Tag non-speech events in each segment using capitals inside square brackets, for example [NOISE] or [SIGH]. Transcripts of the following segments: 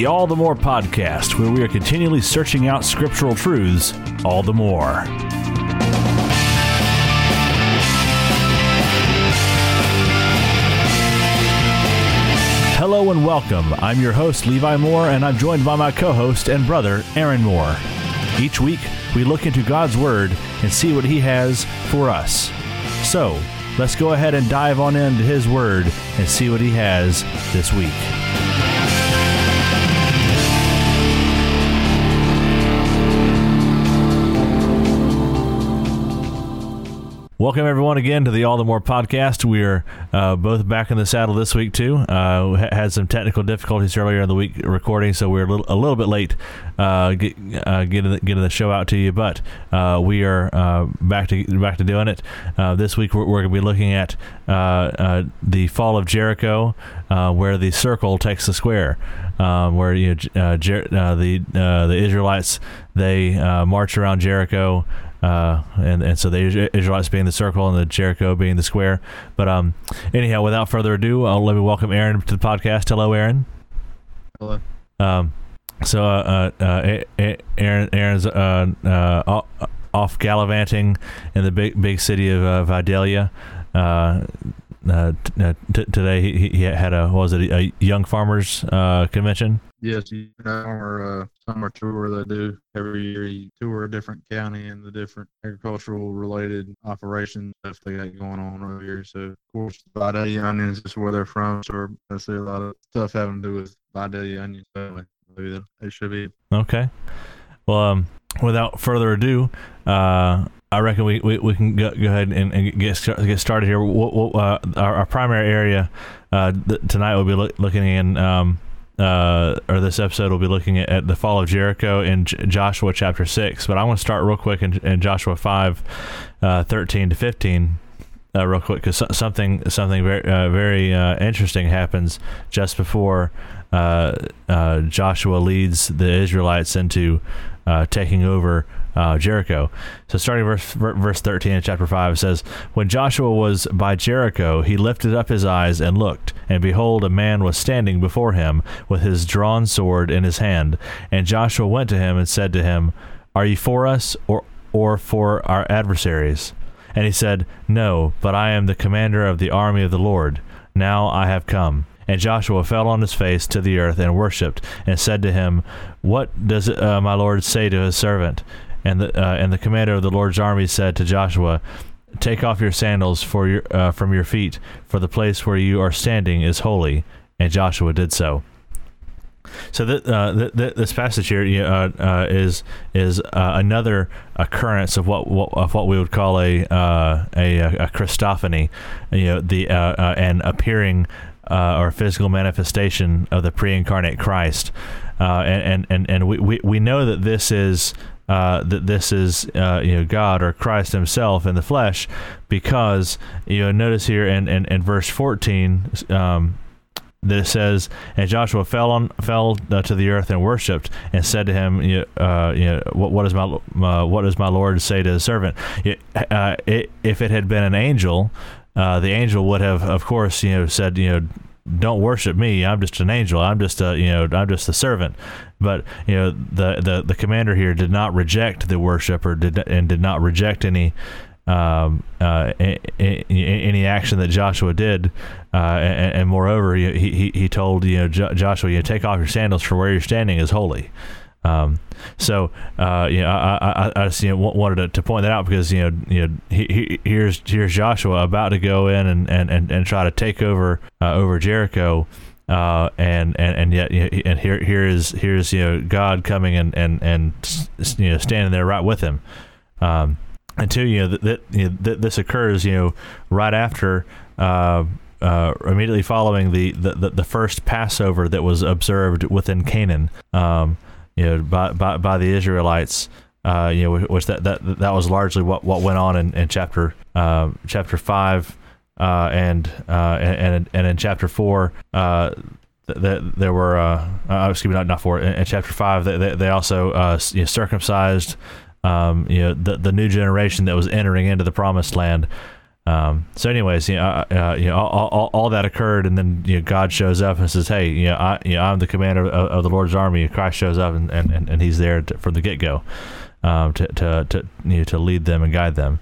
the All the More podcast, where we are continually searching out scriptural truths all the more. Hello and welcome. I'm your host, Levi Moore, and I'm joined by my co host and brother, Aaron Moore. Each week, we look into God's Word and see what He has for us. So, let's go ahead and dive on into His Word and see what He has this week. Welcome everyone again to the All the More podcast. We are uh, both back in the saddle this week too. Uh, had some technical difficulties earlier in the week recording, so we're a little, a little bit late uh, get, uh, getting the, getting the show out to you. But uh, we are uh, back to back to doing it. Uh, this week we're, we're going to be looking at the fall of Jericho, where the circle takes the square. Um, where you know, Jer- the the Israelites they march around Jericho. Uh, and and so the Israelites being the circle and the Jericho being the square. But um, anyhow, without further ado, I'll let me welcome Aaron to the podcast. Hello, Aaron. Hello. Um, so uh, uh, uh Aaron Aaron's uh, uh, off gallivanting in the big big city of uh, Vidalia. Uh, uh, t- today he, he had a was it a young farmers uh, convention? Yes, summer uh, summer tour they do every year. You tour a different county and the different agricultural related operations stuff they got going on over here. So of course, Vidalia onions is where they're from. So I see a lot of stuff having to do with Vidalia onions. So maybe it should be okay. Well, um, without further ado, uh, I reckon we, we, we can go, go ahead and, and get get started here. We'll, uh, our, our, primary area uh, th- tonight we'll be look, looking in, um, uh, or this episode we'll be looking at, at the fall of Jericho in J- Joshua chapter six. But I want to start real quick in, in Joshua five, uh, thirteen to fifteen. Uh, real quick, because something something very uh, very interesting happens just before Joshua leads the Israelites into taking over uh, Jericho. So starting verse verse 13 in chapter 5 it says, When Joshua was by Jericho, he lifted up his eyes and looked, and behold, a man was standing before him with his drawn sword in his hand. And Joshua went to him and said to him, Are you for us or, or for our adversaries? And he said, No, but I am the commander of the army of the Lord. Now I have come. And Joshua fell on his face to the earth and worshipped, and said to him, What does uh, my Lord say to his servant? And the uh, and the commander of the Lord's army said to Joshua, "Take off your sandals for your uh, from your feet, for the place where you are standing is holy." And Joshua did so. So th- uh, th- th- this passage here uh, uh, is is uh, another occurrence of what, what, of what we would call a uh, a, a Christophany, you know, the uh, an appearing or physical manifestation of the pre-incarnate Christ, and and and we, we, we know that this is uh, that this is uh, you know God or Christ Himself in the flesh, because you know notice here in in, in verse fourteen. Um, says, and Joshua fell on fell uh, to the earth and worshipped, and said to him, you, uh, you know, what, what does my uh, what does my Lord say to his servant? It, if it had been an angel, the angel would have, of course, you know, said, you know, don't worship me. I'm just an angel. I'm just a you know I'm just a servant. But you know the the, the commander here did not reject the worship or did and did not reject any um, uh, any action that Joshua did, uh, and, and, moreover, he, he he told you know Joshua, you know, take off your sandals for where you're standing is holy. Um, so uh, you know, I, I, I just you know, wanted to, to, point that out because you know, you know, he, he, here's here's Joshua about to go in and, and, and, and try to take over uh, over Jericho, uh, and and and yet and here here is here's you know God coming and and and you know standing there right with him. Um, until you know that, that you know, th- this occurs, you know, right after. Uh, uh, immediately following the, the, the, first Passover that was observed within Canaan. Um, you know, by by, by the Israelites. Uh, you know, which that, that that was largely what, what went on in, in chapter uh, chapter five uh, and, uh, and and in chapter four. Uh, that there were, uh, uh, excuse me, not not four. In, in chapter five, they, they also uh, you know, circumcised, um, you know, the the new generation that was entering into the promised land. Um, so, anyways, you know, uh, you know, all, all, all, that occurred, and then you know, God shows up and says, "Hey, you know, I, you know, I'm the commander of, of the Lord's army." Christ shows up, and, and, and he's there to, from the get go um, to to to you know, to lead them and guide them.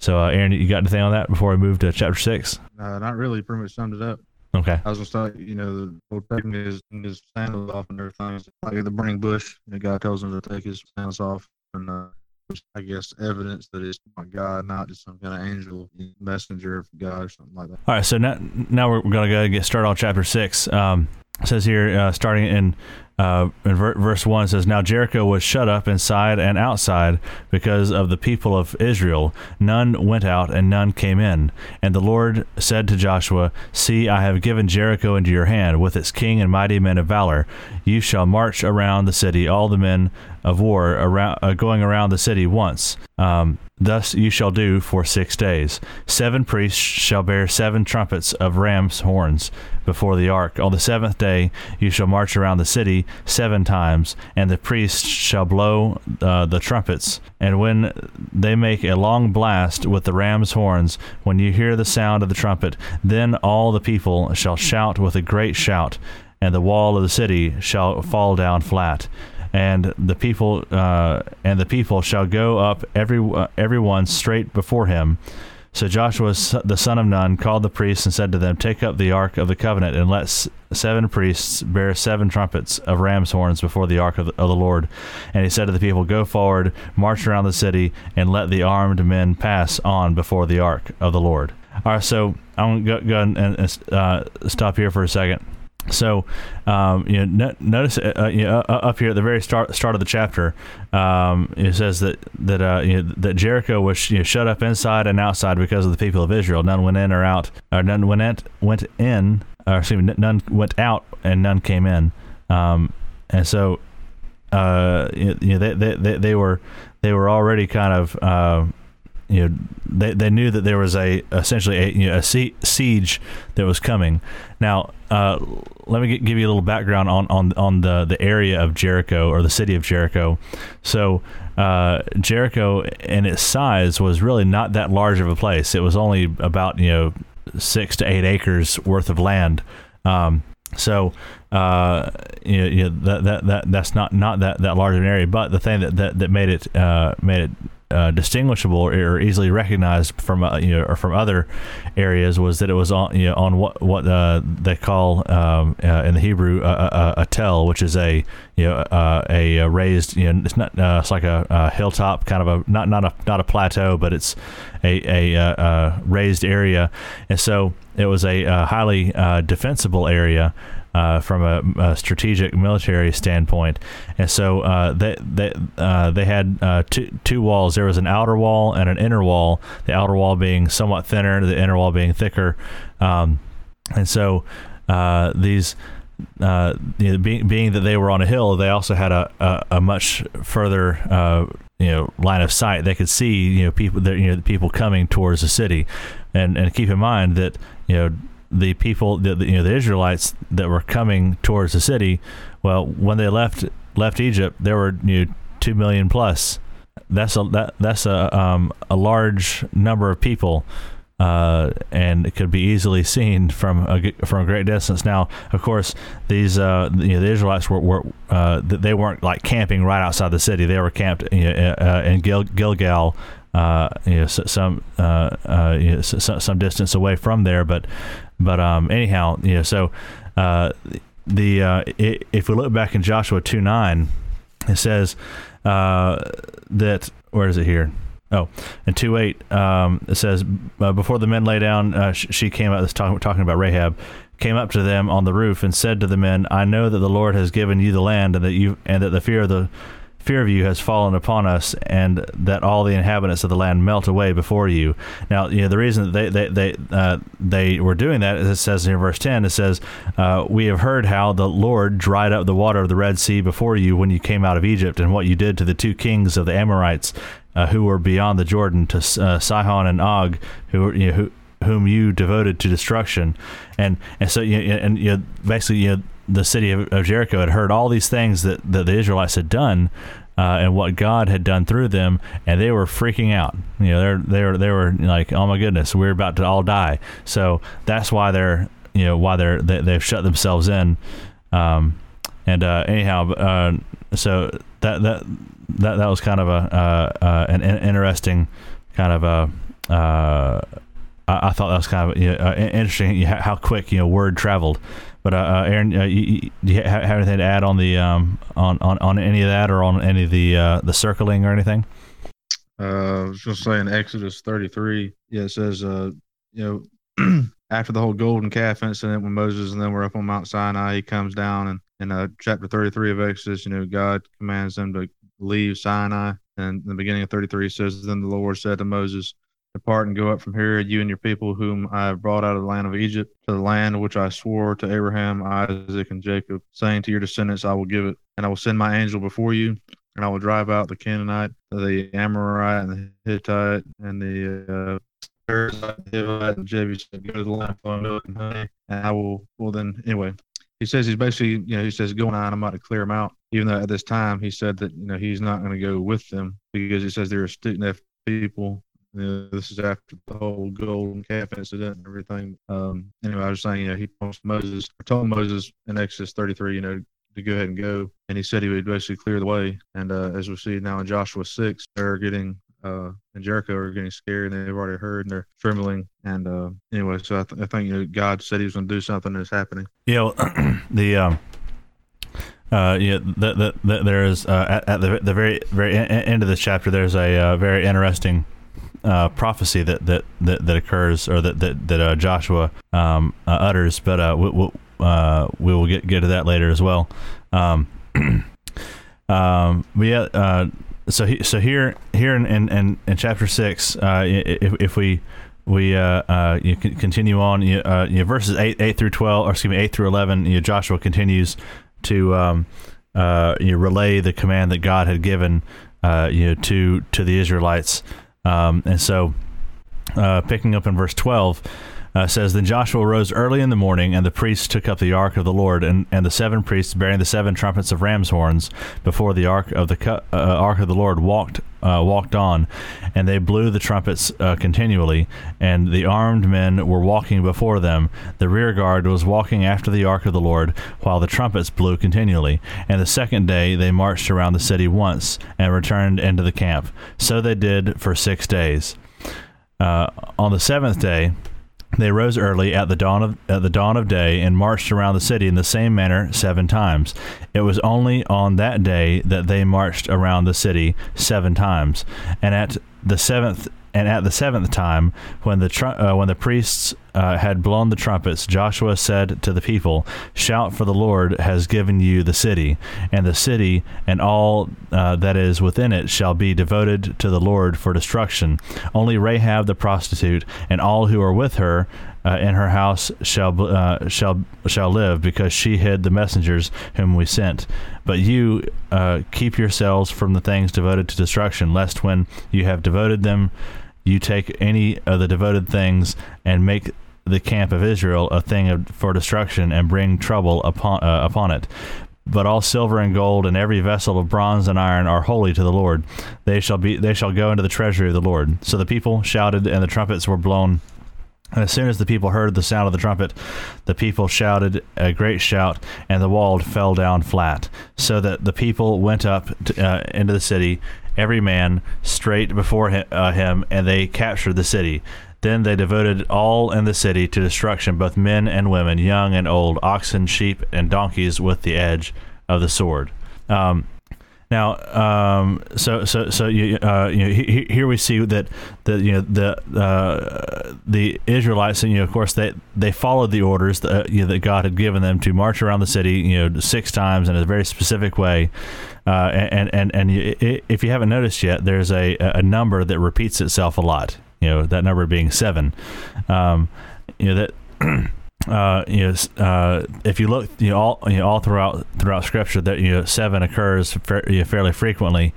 So, uh, Aaron, you got anything on that before we move to chapter six? Uh, not really. Pretty much summed it up. Okay. I was gonna start. You know, the old taking his his sandals off and everything. Like the burning bush, the guy tells him to take his sandals off, and uh, I guess evidence that it's not God, not just some kind of angel messenger of God or something like that. All right. So now now we're gonna go get started on chapter six. Um, says here, uh, starting in uh, in ver- verse 1 says, Now Jericho was shut up inside and outside because of the people of Israel. None went out and none came in. And the Lord said to Joshua, See, I have given Jericho into your hand, with its king and mighty men of valor. You shall march around the city, all the men of war around, uh, going around the city once. Um, Thus you shall do for six days. Seven priests shall bear seven trumpets of ram's horns before the ark. On the seventh day you shall march around the city seven times, and the priests shall blow uh, the trumpets. And when they make a long blast with the ram's horns, when you hear the sound of the trumpet, then all the people shall shout with a great shout, and the wall of the city shall fall down flat and the people uh, and the people shall go up every uh, everyone straight before him. So Joshua the son of Nun called the priests and said to them, Take up the ark of the covenant and let seven priests bear seven trumpets of ram's horns before the ark of the, of the Lord. And he said to the people, Go forward, march around the city, and let the armed men pass on before the ark of the Lord. All right, so I'm going to go, and uh, stop here for a second. So, um, you know, notice uh, uh, you know, up here at the very start start of the chapter, um, it says that that uh, you know, that Jericho was shut up inside and outside because of the people of Israel. None went in or out, or none went in, went in, or excuse me, none went out and none came in. Um, and so, uh, you know, they, they, they, they were they were already kind of uh, you know they, they knew that there was a essentially a, you know, a siege that was coming. Now, uh, let me get, give you a little background on, on on the the area of Jericho or the city of Jericho. So, uh, Jericho in its size was really not that large of a place. It was only about you know six to eight acres worth of land. Um, so uh, you know, you know, that, that that that's not not that that large an area. But the thing that that, that made it uh, made it uh, distinguishable or easily recognized from uh, you know or from other areas was that it was on you know on what what uh, they call um, uh, in the Hebrew a, a, tell, which is a you know uh, a, raised you know it's not uh, it's like a, a, hilltop kind of a not not a not a plateau, but it's a a, raised area, and so it was a, highly defensible area uh, from a, a, strategic military standpoint. And so uh, they they uh, they had uh, two two walls. There was an outer wall and an inner wall. The outer wall being somewhat thinner, the inner wall being thicker. Um, and so uh, these. Uh, you know, being, being that they were on a hill, they also had a, a, a much further you know line of sight. They could see you know people you know people coming towards the city, and and keep in mind that you know the people, the, the, you know, the Israelites that were coming towards the city. Well, when they left left Egypt, there were you know, two million plus. That's a that that's a um, a large number of people. Uh, and it could be easily seen from a from a great distance. Now, of course, these uh, you know, the Israelites were, were uh, they weren't like camping right outside the city. They were camped you know, uh, in Gil- Gilgal, uh, you know, some uh, uh, you know, some distance away from there. But but um, anyhow, know, so uh, the uh, it, if we look back in Joshua two nine, it says uh, that where is it here? Oh, and two eight um, it says uh, before the men lay down, uh, sh- she came out. This talking talking about Rahab came up to them on the roof and said to the men, "I know that the Lord has given you the land, and that you and that the fear of the fear of you has fallen upon us, and that all the inhabitants of the land melt away before you. Now, you know the reason they they they uh, they were doing that, as it says in verse ten, it says, uh, "We have heard how the Lord dried up the water of the Red Sea before you when you came out of Egypt, and what you did to the two kings of the Amorites." Uh, who were beyond the Jordan to uh, Sihon and Og, who, you know, who whom you devoted to destruction, and and so you know, and you know, basically you know, the city of, of, Jericho had heard all these things that, that the Israelites had done, uh, and what God had done through them, and they were freaking out. You know, they're they were they were like, oh my goodness, we're about to all die. So that's why they're you know why they're they, they've shut themselves in. Um, and uh, anyhow, uh, so that that that that was kind of a uh, uh, an, interesting kind of a. Uh, I, thought that was kind of you know, interesting how quick you know word traveled. But uh, uh, Aaron, uh, do you have anything to add on the um, on, on, on any of that or on any of the uh, the circling or anything? Uh, I was just saying Exodus 33. Yeah, it says, uh, you know, [CLEARS THROAT] after the whole golden calf incident when Moses and them were up on Mount Sinai, he comes down and in uh, chapter 33 of Exodus, you know, God commands them to leave Sinai. And in the beginning of 33 says, Then the Lord said to Moses, Depart and go up from here, you and your people, whom I have brought out of the land of Egypt, to the land which I swore to Abraham, Isaac, and Jacob, saying to your descendants, I will give it, and I will send my angel before you, and I will drive out the Canaanite, the Amorite, and the Hittite, and the uh, Perizzite, Hivite, and Jebusite. Go to the land milk and honey, and I will. Well, then, anyway, he says he's basically, you know, he says, "Go on, I'm about to clear them out." Even though at this time he said that, you know, he's not going to go with them because he says they're a stiff people you know, this is after the whole golden calf incident and everything. Um, anyway, I was saying, you know, he told Moses, told Moses in Exodus 33, you know, to go ahead and go, and he said he would basically clear the way. And uh, as we see now in Joshua 6, they're getting uh, and Jericho are getting scared, and they've already heard, and they're trembling. And uh, anyway, so I, th- I think you know, God said He was going to do something that's happening. Yeah, [CLEARS THROAT] the um, uh, yeah, the, the, the, there is uh, at, at, the the very very end of this chapter. There's a uh, very interesting uh, prophecy that, that, that, that occurs or that that, that uh, Joshua um, uh, utters, but uh, we, we, uh, we will get get to that later as well. Um, [CLEARS THROAT] um, but yeah, uh, so he, so here here in, in, in chapter six, if, if we we uh, uh, you continue on you, uh, you know, verses eight eight through twelve, or excuse me, eight through eleven. You know, Joshua continues to um, uh, you know, relay the command that God had given uh, you know to to the Israelites um, and so, uh, picking up in verse 12, uh, says, Then Joshua rose early in the morning, and the priests took up the ark of the Lord, and, and the seven priests bearing the seven trumpets of ram's horns before the ark of the uh, ark of the Lord walked uh, walked on, and they blew the trumpets uh, continually, and the armed men were walking before them. The rear guard was walking after the ark of the Lord, while the trumpets blew continually. And the second day they marched around the city once, and returned into the camp. So they did for six days. Uh, on the seventh day, they rose early at the dawn of at the dawn of day and marched around the city in the same manner seven times. It was only on that day that they marched around the city seven times, and at the seventh and at the seventh time, when the tr- uh, when the priests uh, had blown the trumpets, Joshua said to the people, "Shout! For the Lord has given you the city, and the city and all uh, that is within it shall be devoted to the Lord for destruction. Only Rahab the prostitute and all who are with her." Uh, in her house shall uh, shall shall live, because she hid the messengers whom we sent. But you uh, keep yourselves from the things devoted to destruction, lest when you have devoted them you take any of the devoted things and make the camp of Israel a thing of, for destruction and bring trouble upon uh, upon it. But all silver and gold and every vessel of bronze and iron are holy to the Lord. They shall be they shall go into the treasury of the Lord. So the people shouted and the trumpets were blown and as soon as the people heard the sound of the trumpet, the people shouted a great shout, and the wall fell down flat, so that the people went up to, uh, into the city every man straight before him, uh, him, and they captured the city. Then they devoted all in the city to destruction, both men and women, young and old, oxen, sheep, and donkeys, with the edge of the sword. Um, now, um, so so so you, uh, you know, he, here we see that the you know the uh, the Israelites, and you know, of course they they followed the orders that you know, that God had given them to march around the city, you know, six times in a very specific way. Uh, and and and if you haven't noticed yet, there's a a number that repeats itself a lot. You know, that number being seven. Um, you know that. uh, you know, uh, if you look, you know, all you know, all throughout throughout Scripture, that you know, seven occurs you know, fairly frequently.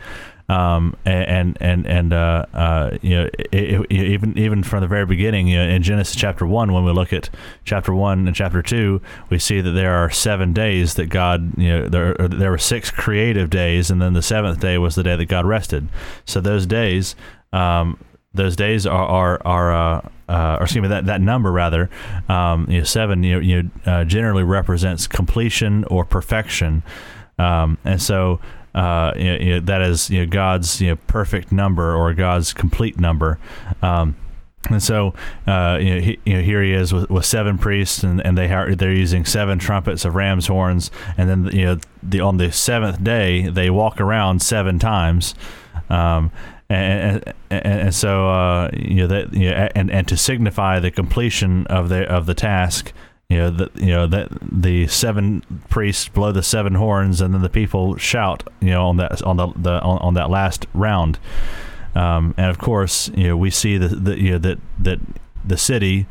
um, and and and uh, uh, you know it, it, even even from the very beginning, you know, in Genesis chapter one, when we look at chapter one and chapter two, we see that there are seven days that God, you know, there there were six creative days, and then the seventh day was the day that God rested. So those days. Um, those days are are, are uh, uh, or excuse me, that, that number rather, um, you know, seven, you you uh, generally represents completion or perfection, um, and so uh, you know, you know, that is you know, God's you know, perfect number or God's complete number. Um, and so, uh, you, know, he, you know, here he is with, with seven priests, and, and they are they're using seven trumpets of ram's horns, and then you know, the on the seventh day they walk around seven times, um, and, and, and, so uh, you know that you know, and and to signify the completion of the of the task, you know that you know that the seven priests blow the seven horns and then the people shout you know on that on the, the on, on that last round. Um, and of course you know we see the, the you know that that the city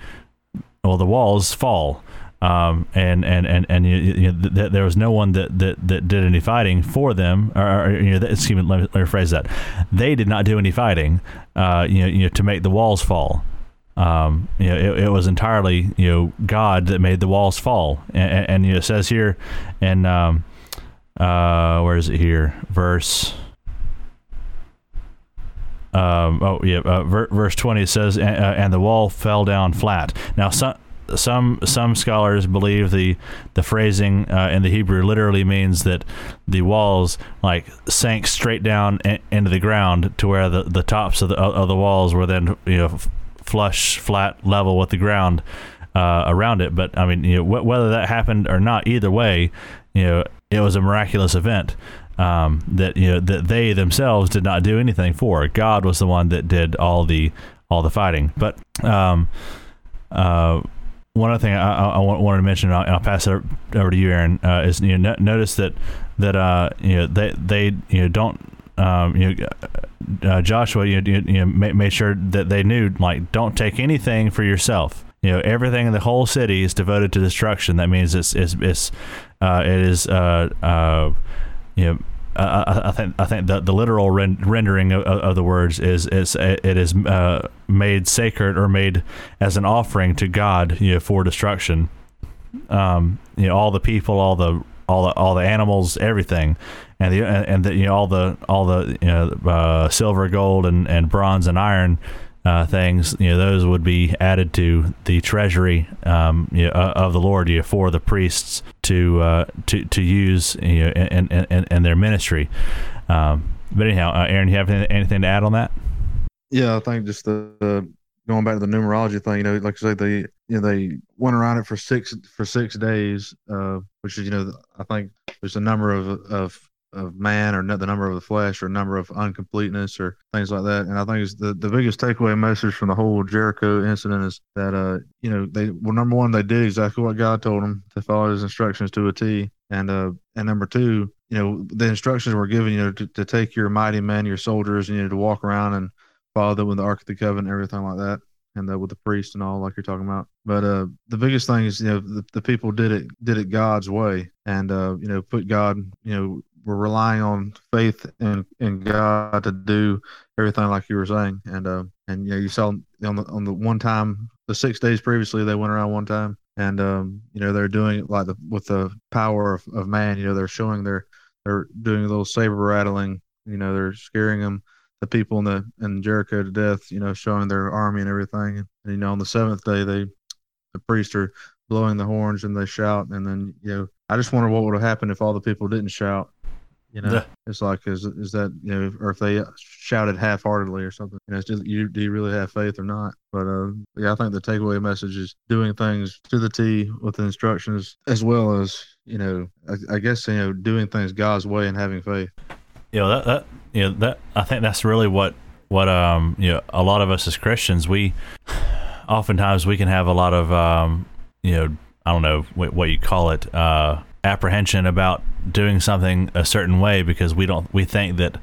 well the walls fall um, and and and and you, you know, th- there was no one that, that, that did any fighting for them. Or, or you know, excuse me, let me, rephrase that. They did not do any fighting, uh, you know, you know, to make the walls fall. Um, you know, it, it, was entirely you know God that made the walls fall, and, and, and you know, it says here, and um, uh, where is it here? Verse. Um, oh yeah, uh, ver- verse twenty says, and, uh, and the wall fell down flat. Now some some some scholars believe the the phrasing uh, in the Hebrew literally means that the walls like sank straight down in, into the ground to where the, the tops of the of the walls were then you know flush, flat, level with the ground uh, around it. But I mean, you know, wh- whether that happened or not, either way, you know, it was a miraculous event um, that you know that they themselves did not do anything for. God was the one that did all the all the fighting. But um, uh, one other thing I, I, I wanted to mention, and I'll, I'll, pass it over to you, Aaron, uh, is you know, notice that that uh, you know they they you know don't um, you know, uh, Joshua, you, you, you know, made, made sure that they knew, like, don't take anything for yourself. You know, everything in the whole city is devoted to destruction. That means it's, it's, it's uh, it is, uh, uh, you know, I, think I think the, the literal rendering of, of, the words is is it is uh, made sacred or made as an offering to God, you know, for destruction. Um, you know, all the people, all the all the all the animals, everything, and the and the, you know all the all the you know uh, silver, gold, and, and bronze and iron uh, things. You know those would be added to the treasury um, you know, of the Lord you know, for the priests to uh, to to use you know in, in, in their ministry. Um, but anyhow, uh, Aaron, you have anything, to add on that? Yeah, I think just the going back to the numerology thing, you know, like I said, they you know they went around it for six for six days, uh, which is you know I think there's a number of of of man or the number of the flesh or number of uncompleteness or things like that. And I think it's the, the biggest takeaway message from the whole Jericho incident is that, uh, you know, they, well, number one, they did exactly what God told them to follow his instructions to a T. And, uh, and number two, you know, the instructions were given, you know, to, to take your mighty men, your soldiers, and, you know, to walk around and follow them with the Ark of the Covenant, everything like that and uh, with the priest and all like you're talking about but uh the biggest thing is you know the, the people did it did it god's way and uh you know put god you know we're relying on faith and in God to do everything like you were saying. And uh, and you know, you saw on the on the one time the six days previously they went around one time and um, you know, they're doing it like the with the power of, of man, you know, they're showing their they're doing a little saber rattling, you know, they're scaring them the people in the in Jericho to death, you know, showing their army and everything. And, you know, on the seventh day they the priests are blowing the horns and they shout and then you know I just wonder what would have happened if all the people didn't shout you know, yeah. it's like is is that you know, or if they shouted half-heartedly or something. You know, it's just you do you really have faith or not? But uh, yeah, I think the takeaway message is doing things to the T with the instructions, as well as you know, I, I guess you know, doing things God's way and having faith. You know that that you know that I think that's really what what um you know a lot of us as Christians we oftentimes we can have a lot of um you know I don't know what, what you call it uh apprehension about doing something a certain way because we don't we think that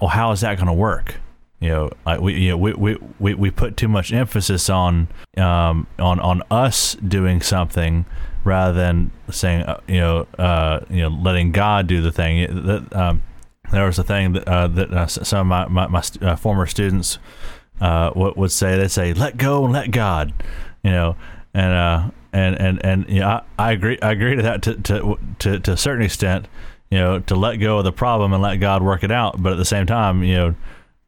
well, how is that going to work you know like we you know we, we, we, we put too much emphasis on um on on us doing something rather than saying uh, you know uh you know letting God do the thing that um there was a thing that uh, that uh, some of my my, my uh, former students uh, would, would say. They say, "Let go and let God," you know, and uh, and and and know, I, I agree. I agree to that to, to to to a certain extent. You know, to let go of the problem and let God work it out. But at the same time, you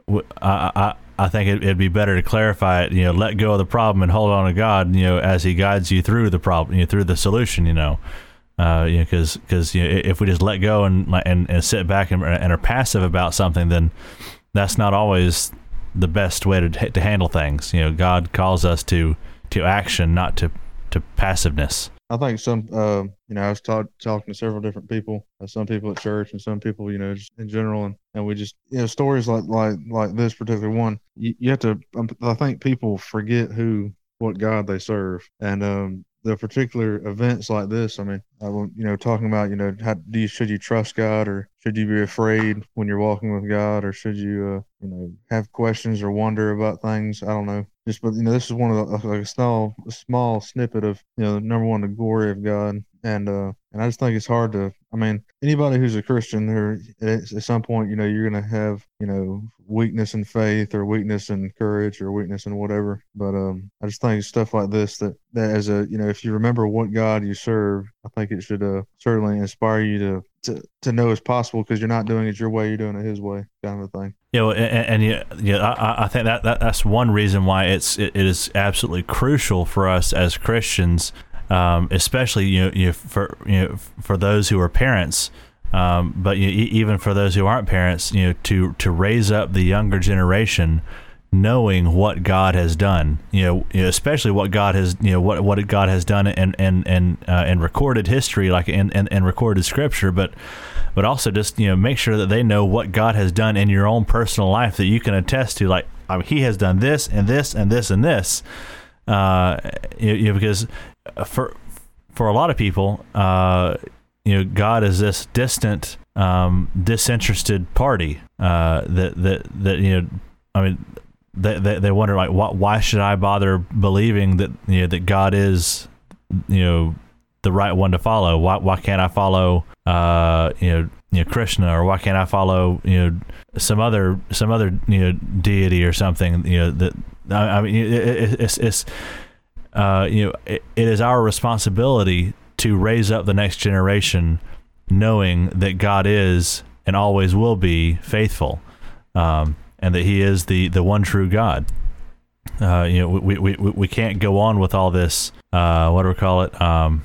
know, I I I think it, would be better to clarify it. You know, let go of the problem and hold on to God. You know, as He guides you through the problem, you know, through the solution. You know, uh, you know, because because you know, if we just let go and and, and sit back and, and are passive about something, then that's not always the best way to to handle things. You know, God calls us to to action, not to to passiveness. I think some, uh, you know, I was talk, talking to several different people, uh, some people at church and some people, you know, just in general, and, and we just, you know, stories like like like this particular one, you, you have to. Um, I think people forget who, what God they serve, and um, the particular events like this, I mean, I, you know, talking about, you know, how do you should you trust God or should you be afraid when you're walking with God or should you, uh, you know, have questions or wonder about things? I don't know. Just, but you know, this is one of the like a small, a small snippet of, you know, number one, the glory of God, and uh, and I just think it's hard to. I mean, anybody who's a Christian, there at some point, you know, you're gonna have, you know, weakness in faith or weakness in courage or weakness in whatever. But um, I just think stuff like this that that as a, you know, if you remember what God you serve, I think it should uh, certainly inspire you to to, to know it's possible because you're not doing it your way, you're doing it His way, kind of a thing. Yeah, well, and, and yeah, yeah, I, I think that, that that's one reason why it's it, it is absolutely crucial for us as Christians um, especially you know, you for you know, for those who are parents. Um, but you know, even for those who aren't parents, you know, to to raise up the younger generation, knowing what God has done, you know, especially what God has, you know, what what God has done in in in uh, in recorded history, like in, in in recorded Scripture, but but also just you know make sure that they know what God has done in your own personal life that you can attest to, like I mean, He has done this and this and this and this. Uh, you know, because for for a lot of people, uh, you know, God is this distant, um, disinterested party uh, that that that you know, I mean, they they, they wonder like, why, why should I bother believing that you know that God is, you know, the right one to follow? Why why can't I follow, uh, you know, you know Krishna or why can't I follow you know some other some other you know deity or something you know that I, I mean it, it, it's it's uh, you know, it, it is our responsibility to raise up the next generation, knowing that God is and always will be faithful, um, and that He is the the one true God. Uh, you know, we, we, we, we can't go on with all this. Uh, what do we call it? Um,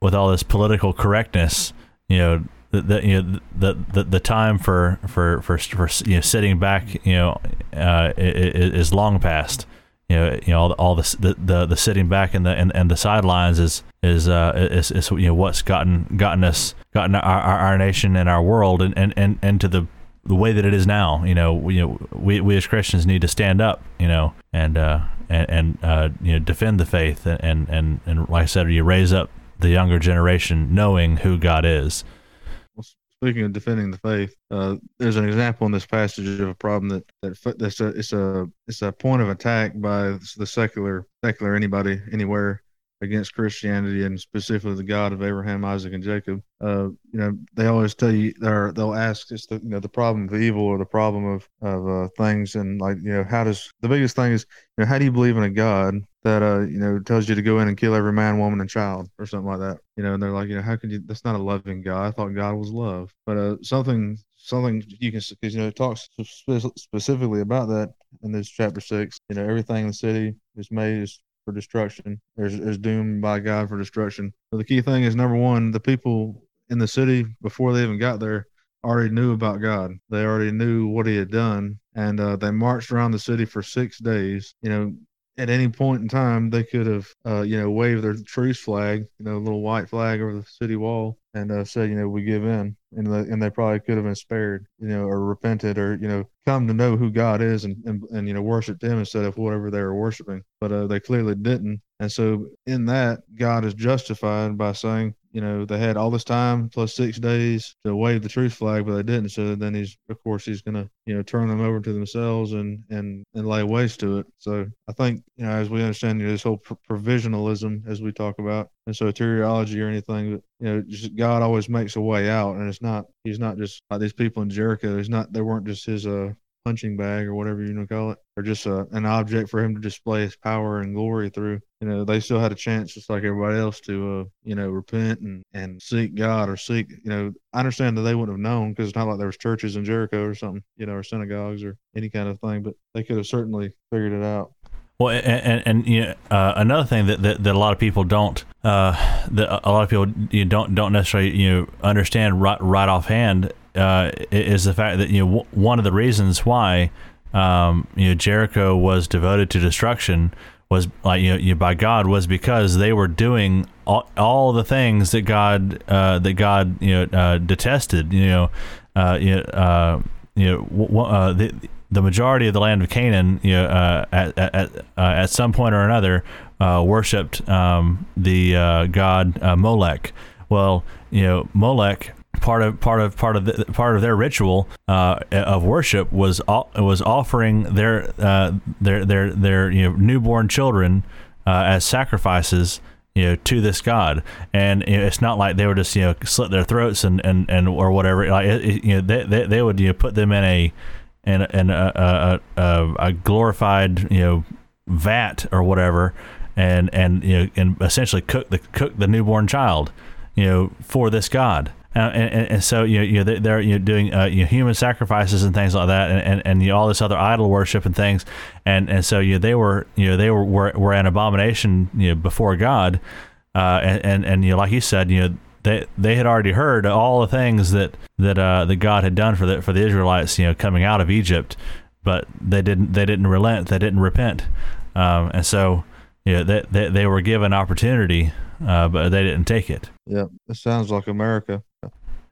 with all this political correctness, you know, the, the you know the, the the time for for for, for you know sitting back, you know, uh, is, is long past you know, you know, all the, all the, the, the, the sitting back and the and, and the sidelines is is uh is, is you know what's gotten gotten us gotten our, our, our nation and our world and, and, and, and to the the way that it is now. You know, we, you know, we, we as Christians need to stand up, you know, and uh and, and uh you know defend the faith and and and like I said, you raise up the younger generation knowing who God is speaking of defending the faith, uh, there's an example in this passage of a problem that that that's a it's a it's a point of attack by the secular secular anybody anywhere against Christianity and specifically the God of Abraham, Isaac, and Jacob. Uh, you know, they always tell you, or they'll ask, it's the you know the problem of evil or the problem of of uh, things, and like you know, how does the biggest thing is, you know, how do you believe in a God that uh you know tells you to go in and kill every man, woman, and child or something like that? You know, and they're like, you know, how could you? That's not a loving God. I thought God was love, but uh something something you can because you know it talks specifically about that in this chapter six. You know, everything in the city is made is for destruction. Is, doomed by God for destruction. So the key thing is number one, the people in the city before they even got there already knew about God. They already knew what He had done, and uh, they marched around the city for six days. You know, at any point in time, they could have, uh, you know, waved their truce flag, you know, a little white flag over the city wall, and uh, said, you know, we give in, and the, and they probably could have been spared, you know, or repented, or you know, come to know who God is, and and, and you know, worshiped Him instead of whatever they were worshiping. But uh, they clearly didn't, and so in that, God is justified by saying, you know, they had all this time plus six days to wave the truth flag, but they didn't. So then he's, of course, he's going to, you know, turn them over to themselves and and and lay waste to it. So I think, you know, as we understand you know, this whole pr- provisionalism, as we talk about, and soteriology or anything, but you know, just God always makes a way out, and it's not, he's not just like these people in Jericho. He's not, they weren't just his uh punching bag or whatever you want to call it, or just a, an object for him to display his power and glory through. You know, they still had a chance, just like everybody else, to uh, you know repent and and seek God or seek. You know, I understand that they wouldn't have known because it's not like there was churches in Jericho or something, you know, or synagogues or any kind of thing, but they could have certainly figured it out. Well, and and, and you know, uh, another thing that, that, that a lot of people don't uh, that a lot of people you don't don't necessarily you know understand right right offhand uh, is the fact that you know one of the reasons why um, you know Jericho was devoted to destruction was like you know, you by God was because they were doing all, all the things that God uh, that God you know uh, detested. You know, uh, you know, uh, you know w- uh, the the majority of the land of Canaan, you know, uh, at at at some point or another, worshipped um, the god Molech. Well, you know, Molech part of part of part of the, part of their ritual uh, of worship was was offering their uh, their their their you know newborn children uh, as sacrifices you know to this god and you know, it's not like they would just you know slit their throats and and, and or whatever like it, you know they, they, they would you know put them in a in, in a, a, a, a glorified you know vat or whatever and and you know and essentially cook the cook the newborn child you know for this god uh, and, and, so you know, you they're you know, doing uh, you human sacrifices and things like that, and and, and you know, all this other idol worship and things, and and so you know, they were you know they were were, were an abomination you know before God, uh, and, and and you know like you said you know they they had already heard all the things that that uh, that God had done for the for the Israelites you know coming out of Egypt, but they didn't they didn't relent they didn't repent, um, and so you know they, they they were given opportunity, uh, but they didn't take it. Yeah, it sounds like America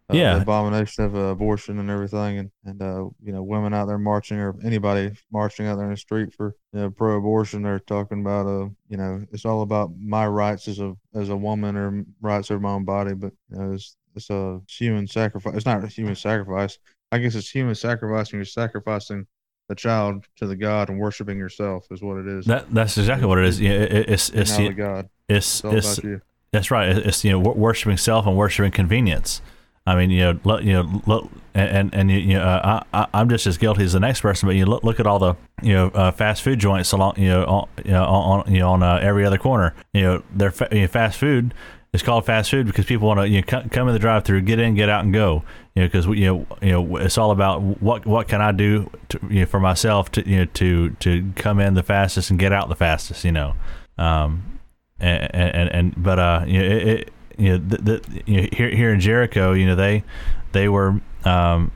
uh, yeah, the abomination of uh, abortion and everything, and and uh, you know women out there marching or anybody marching out there in the street for you know, pro-abortion. They're talking about uh you know it's all about my rights as a as a woman or rights of my own body, but you know, it's it's a human sacrifice. It's not a human sacrifice. I guess it's human sacrifice when you're sacrificing the child to the God and worshiping yourself is what it is. That that's exactly what it is. Yeah, it, it's it's, it's God. It's it's, it's that's right. It's you know worshiping self and worshiping convenience. I mean, you know, look, you know, look, and and you, know, uh, I I'm just as guilty as the next person. But you look look at all the you know uh, fast food joints along you know on you know on, you know, on uh, every other corner. You know, they're fa- you know, fast food. It's called fast food because people want to you know, come in the drive-through, get in, get out, and go. You know, because you know, you know, it's all about what what can I do to, you know, for myself to you know to to come in the fastest and get out the fastest. You know, um, and and, and but uh, you know, it, it you know, the, the, you know, here here in Jericho, you know, they they were um,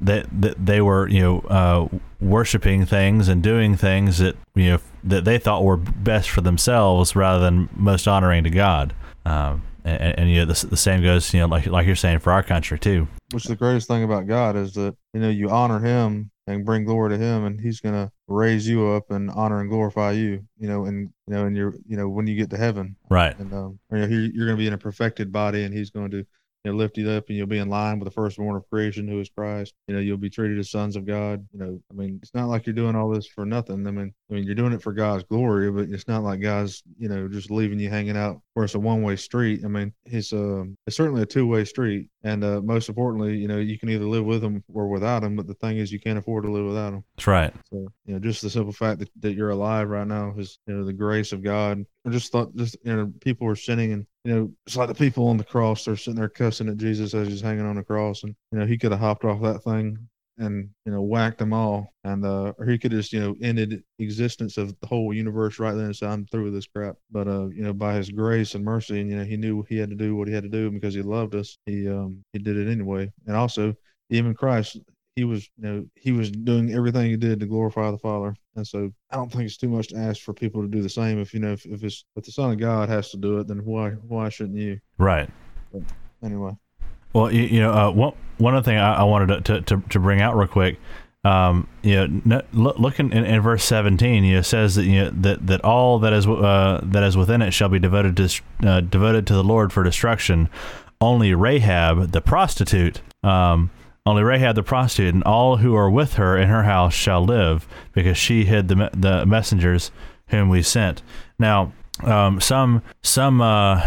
that they, they were you know uh, worshiping things and doing things that you know that they thought were best for themselves rather than most honoring to God. Um, and, and, you know the, the same goes you know like like you're saying for our country too. Which the greatest thing about God is that you know you honor Him and bring glory to him and he's going to raise you up and honor and glorify you you know and you know and you're you know when you get to heaven right and um you know, you're going to be in a perfected body and he's going to you know, lift you up and you'll be in line with the firstborn of creation who is Christ. You know, you'll be treated as sons of God. You know, I mean, it's not like you're doing all this for nothing. I mean, I mean, you're doing it for God's glory, but it's not like God's, you know, just leaving you hanging out where it's a one way street. I mean, it's um it's certainly a two way street. And uh, most importantly, you know, you can either live with him or without him, but the thing is you can't afford to live without him. That's right. So, you know, just the simple fact that, that you're alive right now is, you know, the grace of God. I just thought just you know, people were sinning and you know, it's like the people on the cross, they're sitting there cussing at Jesus as he's hanging on the cross. And, you know, he could have hopped off that thing and, you know, whacked them all. And, uh, or he could just, you know, ended existence of the whole universe right then and said, I'm through with this crap. But, uh, you know, by his grace and mercy, and, you know, he knew he had to do what he had to do because he loved us. He, um, he did it anyway. And also, even Christ, he was you know he was doing everything he did to glorify the father and so i don't think it's too much to ask for people to do the same if you know if, if it's if the son of god has to do it then why why shouldn't you right but anyway well you, you know uh, one one other thing I, I wanted to, to, to bring out real quick um, you know, looking in, in, verse 17, you know, says that you know that, that all that is uh, that is within it shall be devoted to uh, devoted to the Lord for destruction. Only Rahab, the prostitute, um, only Rahab the prostitute, and all who are with her in her house shall live, because she hid the the messengers whom we sent. Now, um, some some uh,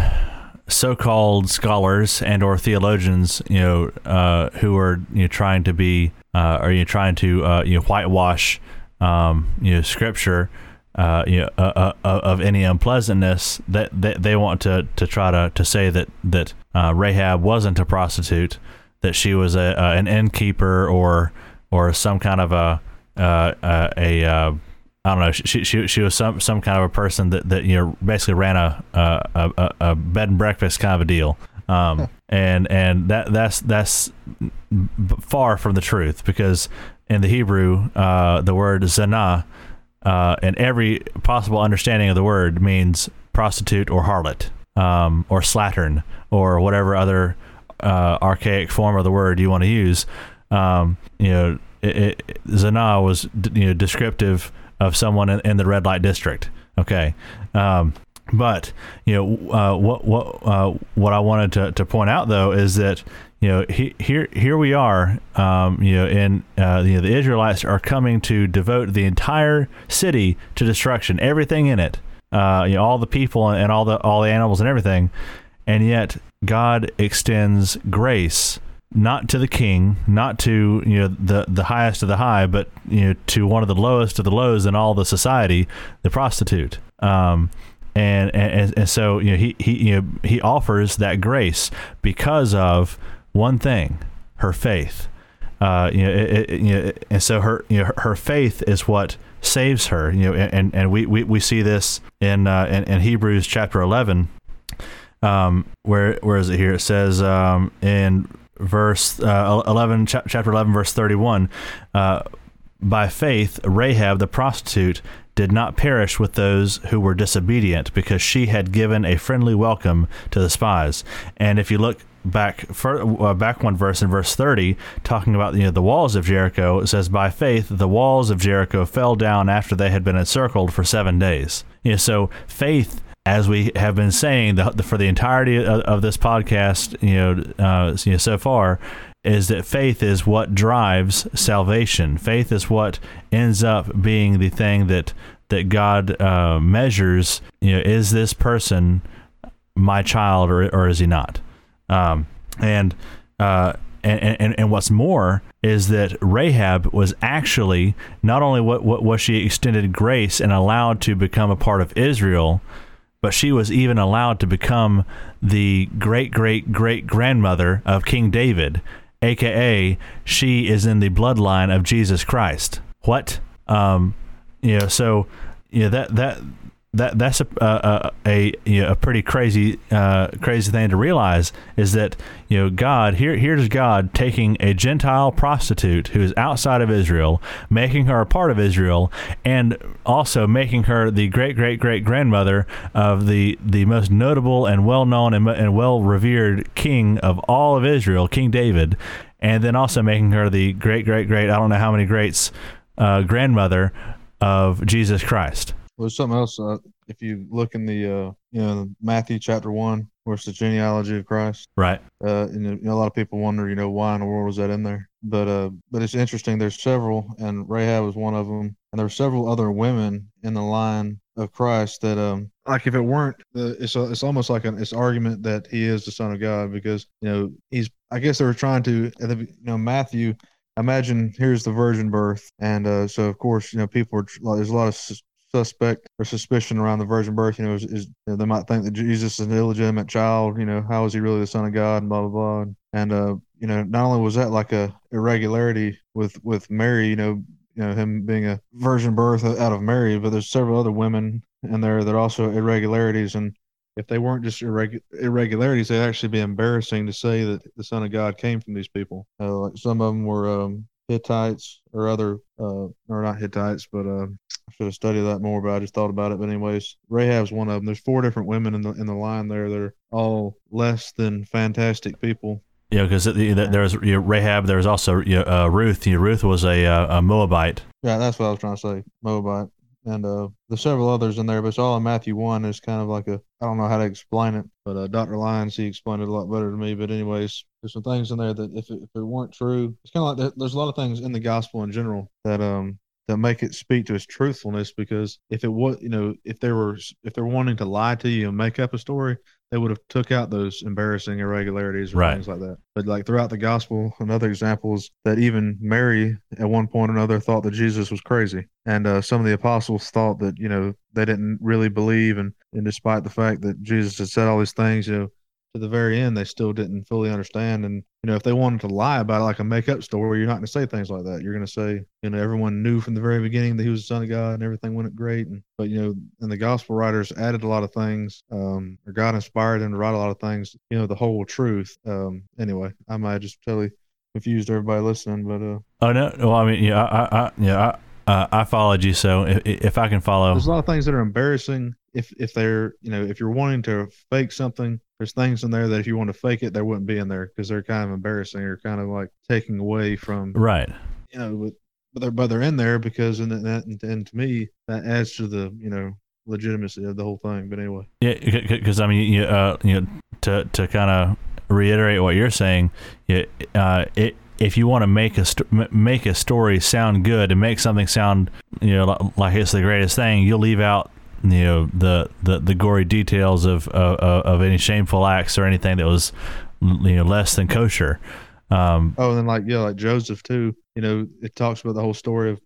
so-called scholars and or theologians, you know, uh, who are you know trying to be uh, you know, trying to uh, you know whitewash um, you know scripture. Uh, you know, uh, uh, of any unpleasantness that, that they want to, to try to, to say that that Rahab wasn't a prostitute, that she was a, an innkeeper or or some kind of a a, a I don't know. She, she she was some some kind of a person that, that you know basically ran a a, a, a bed and breakfast kind of a deal. Um, and and that that's that's far from the truth because in the Hebrew, uh, the word zana, uh, in every possible understanding of the word means prostitute or harlot, um, or slattern, or whatever other uh, archaic form of the word you want to use. Um, you know, it, it, zana was you know descriptive of someone in, in the red light district. Okay. Um, but you know uh, what what uh, what I wanted to, to point out though is that you know he, here here we are um, you know and uh, you know the Israelites are coming to devote the entire city to destruction everything in it uh, you know all the people and all the all the animals and everything and yet God extends grace not to the king, not to you know the the highest of the high, but you know to one of the lowest of the lows in all the society, the prostitute. Um, and, and and so you know he he you know he offers that grace because of one thing, her faith. Uh, you know, it, it, you know, and so her you know her faith is what saves her. You know, and and we we, we see this in, uh, in in Hebrews chapter eleven. Um, where where is it here? It says um, in verse uh, 11, chapter 11, verse 31. Uh, by faith, Rahab the prostitute did not perish with those who were disobedient because she had given a friendly welcome to the spies. And if you look back for, uh, back one verse in verse 30 talking about you know, the walls of Jericho it says by faith the walls of Jericho fell down after they had been encircled for 7 days. You know, so faith as we have been saying the, the, for the entirety of, of, this podcast, you know, uh, you know, so far, is that faith is what drives salvation. Faith is what ends up being the thing that that God uh, measures. You know, is this person my child or or is he not? Um, and uh, and, and, and what's more is that Rahab was actually not only what, what was she extended grace and allowed to become a part of Israel, but she was even allowed to become the great great great grandmother of King David, aka she is in the bloodline of Jesus Christ. What? Um, you know, so you know that that that that's a a a, you know, a pretty crazy uh, crazy thing to realize is that you know God here here's God taking a Gentile prostitute who is outside of Israel, making her a part of Israel, and also making her the great great great grandmother of the the most notable and well known and, and well revered king of all of Israel, King David, and then also making her the great great great I don't know how many greats uh, grandmother of Jesus Christ. There's something else. Uh, if you look in the, uh, you know, Matthew chapter one, where it's the genealogy of Christ, right? Uh, and you know, a lot of people wonder, you know, why in the world was that in there? But, uh, but it's interesting. There's several, and Rahab was one of them, and there were several other women in the line of Christ that, um, like if it weren't, uh, it's a, it's almost like an it's argument that he is the Son of God because you know he's. I guess they were trying to, you know, Matthew imagine here's the virgin birth and uh, so of course you know people are there's a lot of suspect or suspicion around the virgin birth. You know, is, is you know, they might think that Jesus is an illegitimate child. You know, how is he really the son of God? And blah blah blah. And, and uh, you know, not only was that like a irregularity with with Mary, you know, you know him being a virgin birth out of Mary, but there's several other women in there that are also irregularities. And if they weren't just irregu- irregularities, they'd actually be embarrassing to say that the Son of God came from these people. Uh, like some of them were um, Hittites or other, uh, or not Hittites, but uh, I should have studied that more, but I just thought about it. But anyways, Rahab's one of them. There's four different women in the in the line there. They're all less than fantastic people. Yeah, because there was you know, Rahab, There's also you know, uh, Ruth. You know, Ruth was a, uh, a Moabite. Yeah, that's what I was trying to say, Moabite. And uh, there's several others in there, but it's all in Matthew one. It's kind of like a I don't know how to explain it, but uh, Dr. Lyons he explained it a lot better to me. But anyways, there's some things in there that if it, if it weren't true, it's kind of like there's a lot of things in the gospel in general that um that make it speak to its truthfulness because if it was you know if they were if they're wanting to lie to you and make up a story they would have took out those embarrassing irregularities or right. things like that but like throughout the gospel another example is that even mary at one point or another thought that jesus was crazy and uh, some of the apostles thought that you know they didn't really believe and and despite the fact that jesus had said all these things you know to the very end, they still didn't fully understand. And, you know, if they wanted to lie about it like a make up story, you're not going to say things like that. You're going to say, you know, everyone knew from the very beginning that he was the son of God and everything went great. And, but, you know, and the gospel writers added a lot of things, um, or God inspired them to write a lot of things, you know, the whole truth. Um, anyway, I might just totally confused everybody listening, but, uh, oh, no. Well, I mean, yeah, I, I yeah, I, uh, I followed you, so if, if I can follow, there's a lot of things that are embarrassing. If if they're you know if you're wanting to fake something, there's things in there that if you want to fake it, there wouldn't be in there because they're kind of embarrassing or kind of like taking away from right. You know, but, but they're but they're in there because and that and, and to me that adds to the you know legitimacy of the whole thing. But anyway, yeah, because I mean, you uh, you know, to to kind of reiterate what you're saying, yeah, uh, it if you want to make a st- make a story sound good and make something sound you know like it's the greatest thing, you'll leave out you know the the, the gory details of, of of any shameful acts or anything that was you know less than kosher. Um, oh, and then like yeah, like Joseph too. You know, it talks about the whole story of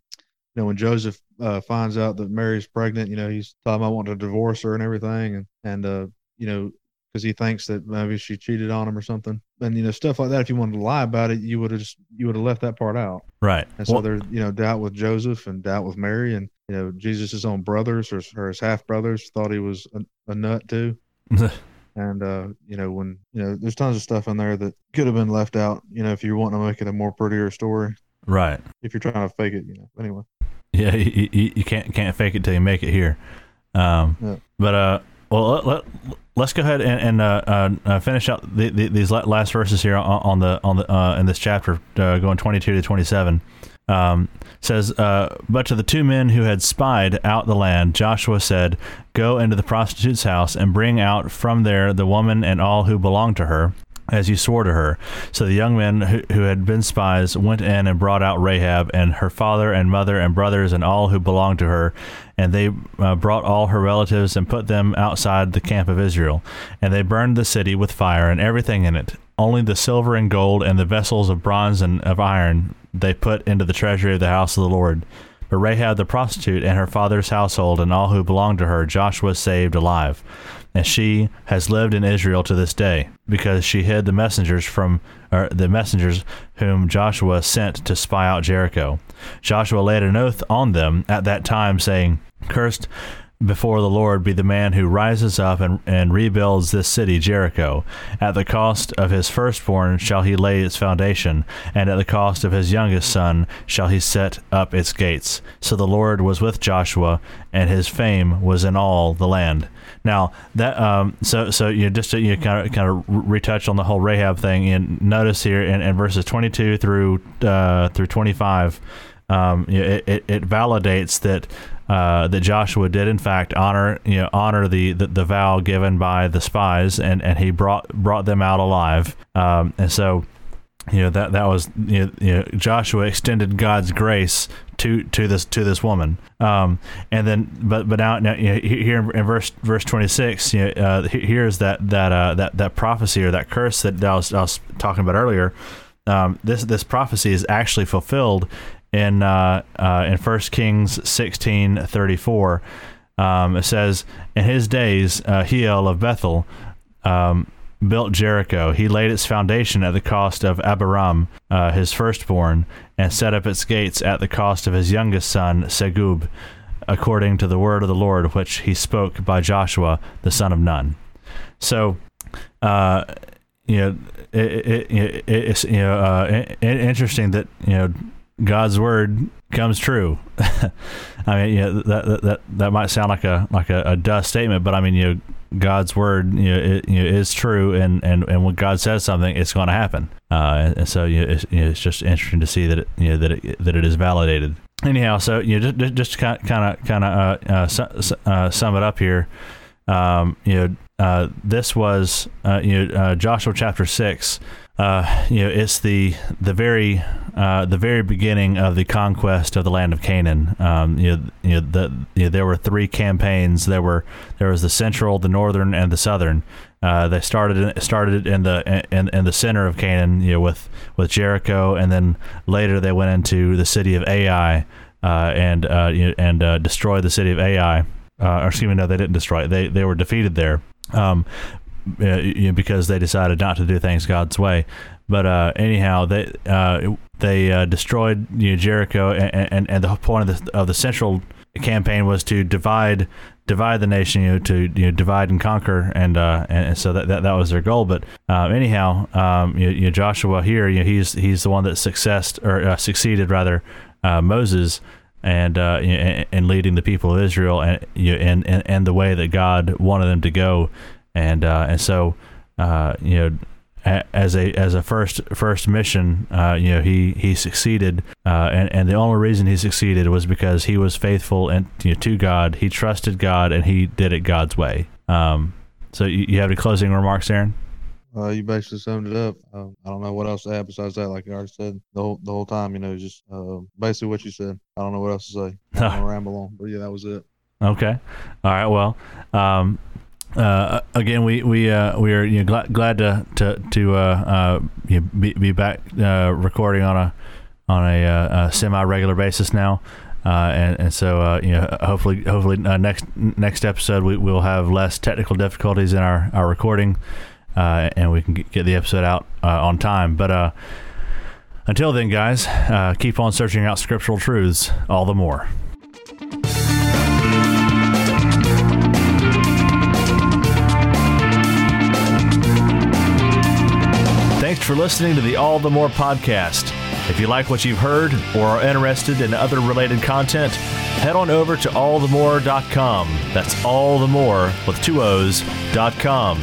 you know when Joseph uh, finds out that Mary's pregnant. You know, he's talking about wanting to divorce her and everything, and and uh, you know because he thinks that maybe she cheated on him or something. And you know, stuff like that. If you wanted to lie about it, you would have just you would have left that part out. Right. And so well, there's you know doubt with Joseph and doubt with Mary, and you know Jesus' own brothers or, or his half brothers thought he was a, a nut too. [LAUGHS] and uh, you know when you know there's tons of stuff in there that could have been left out. You know, if you want to make it a more prettier story. Right. If you're trying to fake it, you know. Anyway. Yeah, you, you, you can't can't fake it till you make it here. Um, yeah. But uh, well, let, let, let's go ahead and, and uh, uh, uh finish out the, the, these last verses here on, the on the uh, in this chapter, uh, going twenty two to twenty seven. Um, says, uh, but to the two men who had spied out the land, Joshua said, "Go into the prostitute's house and bring out from there the woman and all who belong to her." as you swore to her. So the young men who, who, had been spies went in and brought out Rahab and her father and mother and brothers and all who belonged to her. And they uh, brought all her relatives and put them outside the camp of Israel. And they burned the city with fire and everything in it. Only the silver and gold and the vessels of bronze and of iron they put into the treasury of the house of the Lord. But Rahab the prostitute and her father's household and all who belonged to her, Joshua saved alive and she has lived in Israel to this day, because she hid the messengers from or the messengers whom Joshua sent to spy out Jericho. Joshua laid an oath on them at that time, saying, Cursed before the Lord be the man who rises up and, and rebuilds this city, Jericho. At the cost of his firstborn shall he lay its foundation, and at the cost of his youngest son shall he set up its gates. So the Lord was with Joshua, and his fame was in all the land. Now that um, so so you know, just to, you know, kind of kind of retouch on the whole Rahab thing and notice here in, in verses 22 through uh, through 25, um, it, it, it validates that uh, that Joshua did in fact honor you know honor the, the, the, vow given by the spies and, and he brought brought them out alive um, and so you know that that was you know, you know, Joshua extended God's grace to to this to this woman. Um, and then but but now, now you know, here in, verse verse 26 you know, uh, here's that that uh, that that prophecy or that curse that I was, I was talking about earlier. Um, this this prophecy is actually fulfilled in uh, uh in First Kings sixteen thirty four. Um, it says, "In his days, uh, Hiel of Bethel." Um, built Jericho. He laid its foundation at the cost of Abiram, uh, his firstborn, and set up its gates at the cost of his youngest son, Segub, according to the word of the Lord which he spoke by Joshua, the son of Nun. So, uh, you know, it, it, it, it's you know uh, interesting that you know God's word comes true. [LAUGHS] I mean, yeah, that, that that might sound like a like a, a dust statement, but I mean, you know, God's word you know, it, you know, is true, and, and, and when God says something, it's going to happen. Uh, and so you know, it's, you know, it's just interesting to see that it, you know that it, that it is validated. Anyhow, so you know, just just kind of kind of uh, uh, su- uh, sum it up here. Um, you know, uh, this was uh, you know uh, Joshua chapter six. Uh, you know, it's the the very uh, the very beginning of the conquest of the land of Canaan. Um, you know, you know, the, you know, there were three campaigns. There were there was the central, the northern, and the southern. Uh, they started started in the in, in the center of Canaan, you know, with with Jericho, and then later they went into the city of Ai uh, and uh, you know, and uh, destroyed the city of Ai. or excuse me, no, they didn't destroy it. They they were defeated there. Um, you know, because they decided not to do things God's way. But uh, anyhow, they uh, they uh, destroyed you know, Jericho, and, and, and the point of the of the central campaign was to divide divide the nation, you know, to you know, divide and conquer, and uh, and so that, that that was their goal. But uh, anyhow, um, you, you know, Joshua here, you know, he's he's the one that successed or uh, succeeded rather uh, Moses. And, uh, and leading the people of Israel and, you know, and, and and the way that God wanted them to go, and uh, and so uh, you know as a as a first first mission, uh, you know he he succeeded, uh, and and the only reason he succeeded was because he was faithful and you know, to God. He trusted God, and he did it God's way. Um, so you, you have any closing remarks, Aaron? Uh, you basically summed it up. Uh, I don't know what else to add besides that. Like you already said the whole the whole time, you know, just uh, basically what you said. I don't know what else to say. [LAUGHS] I don't ramble on, but yeah, that was it. Okay. All right. Well, um, uh, again, we we uh, we are you know, glad, glad to to to uh, uh you know, be, be back uh, recording on a on a, uh, a semi regular basis now, and and so you know hopefully hopefully next next episode we will have less technical difficulties in our our recording, and we can get the episode out on time. But until then, guys, keep on searching out scriptural truths all the more. For listening to the All the More podcast. If you like what you've heard or are interested in other related content, head on over to allthemore.com. That's all the more with two O's.com.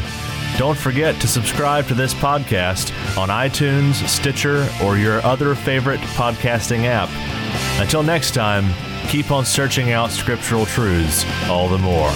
Don't forget to subscribe to this podcast on iTunes, Stitcher, or your other favorite podcasting app. Until next time, keep on searching out scriptural truths all the more.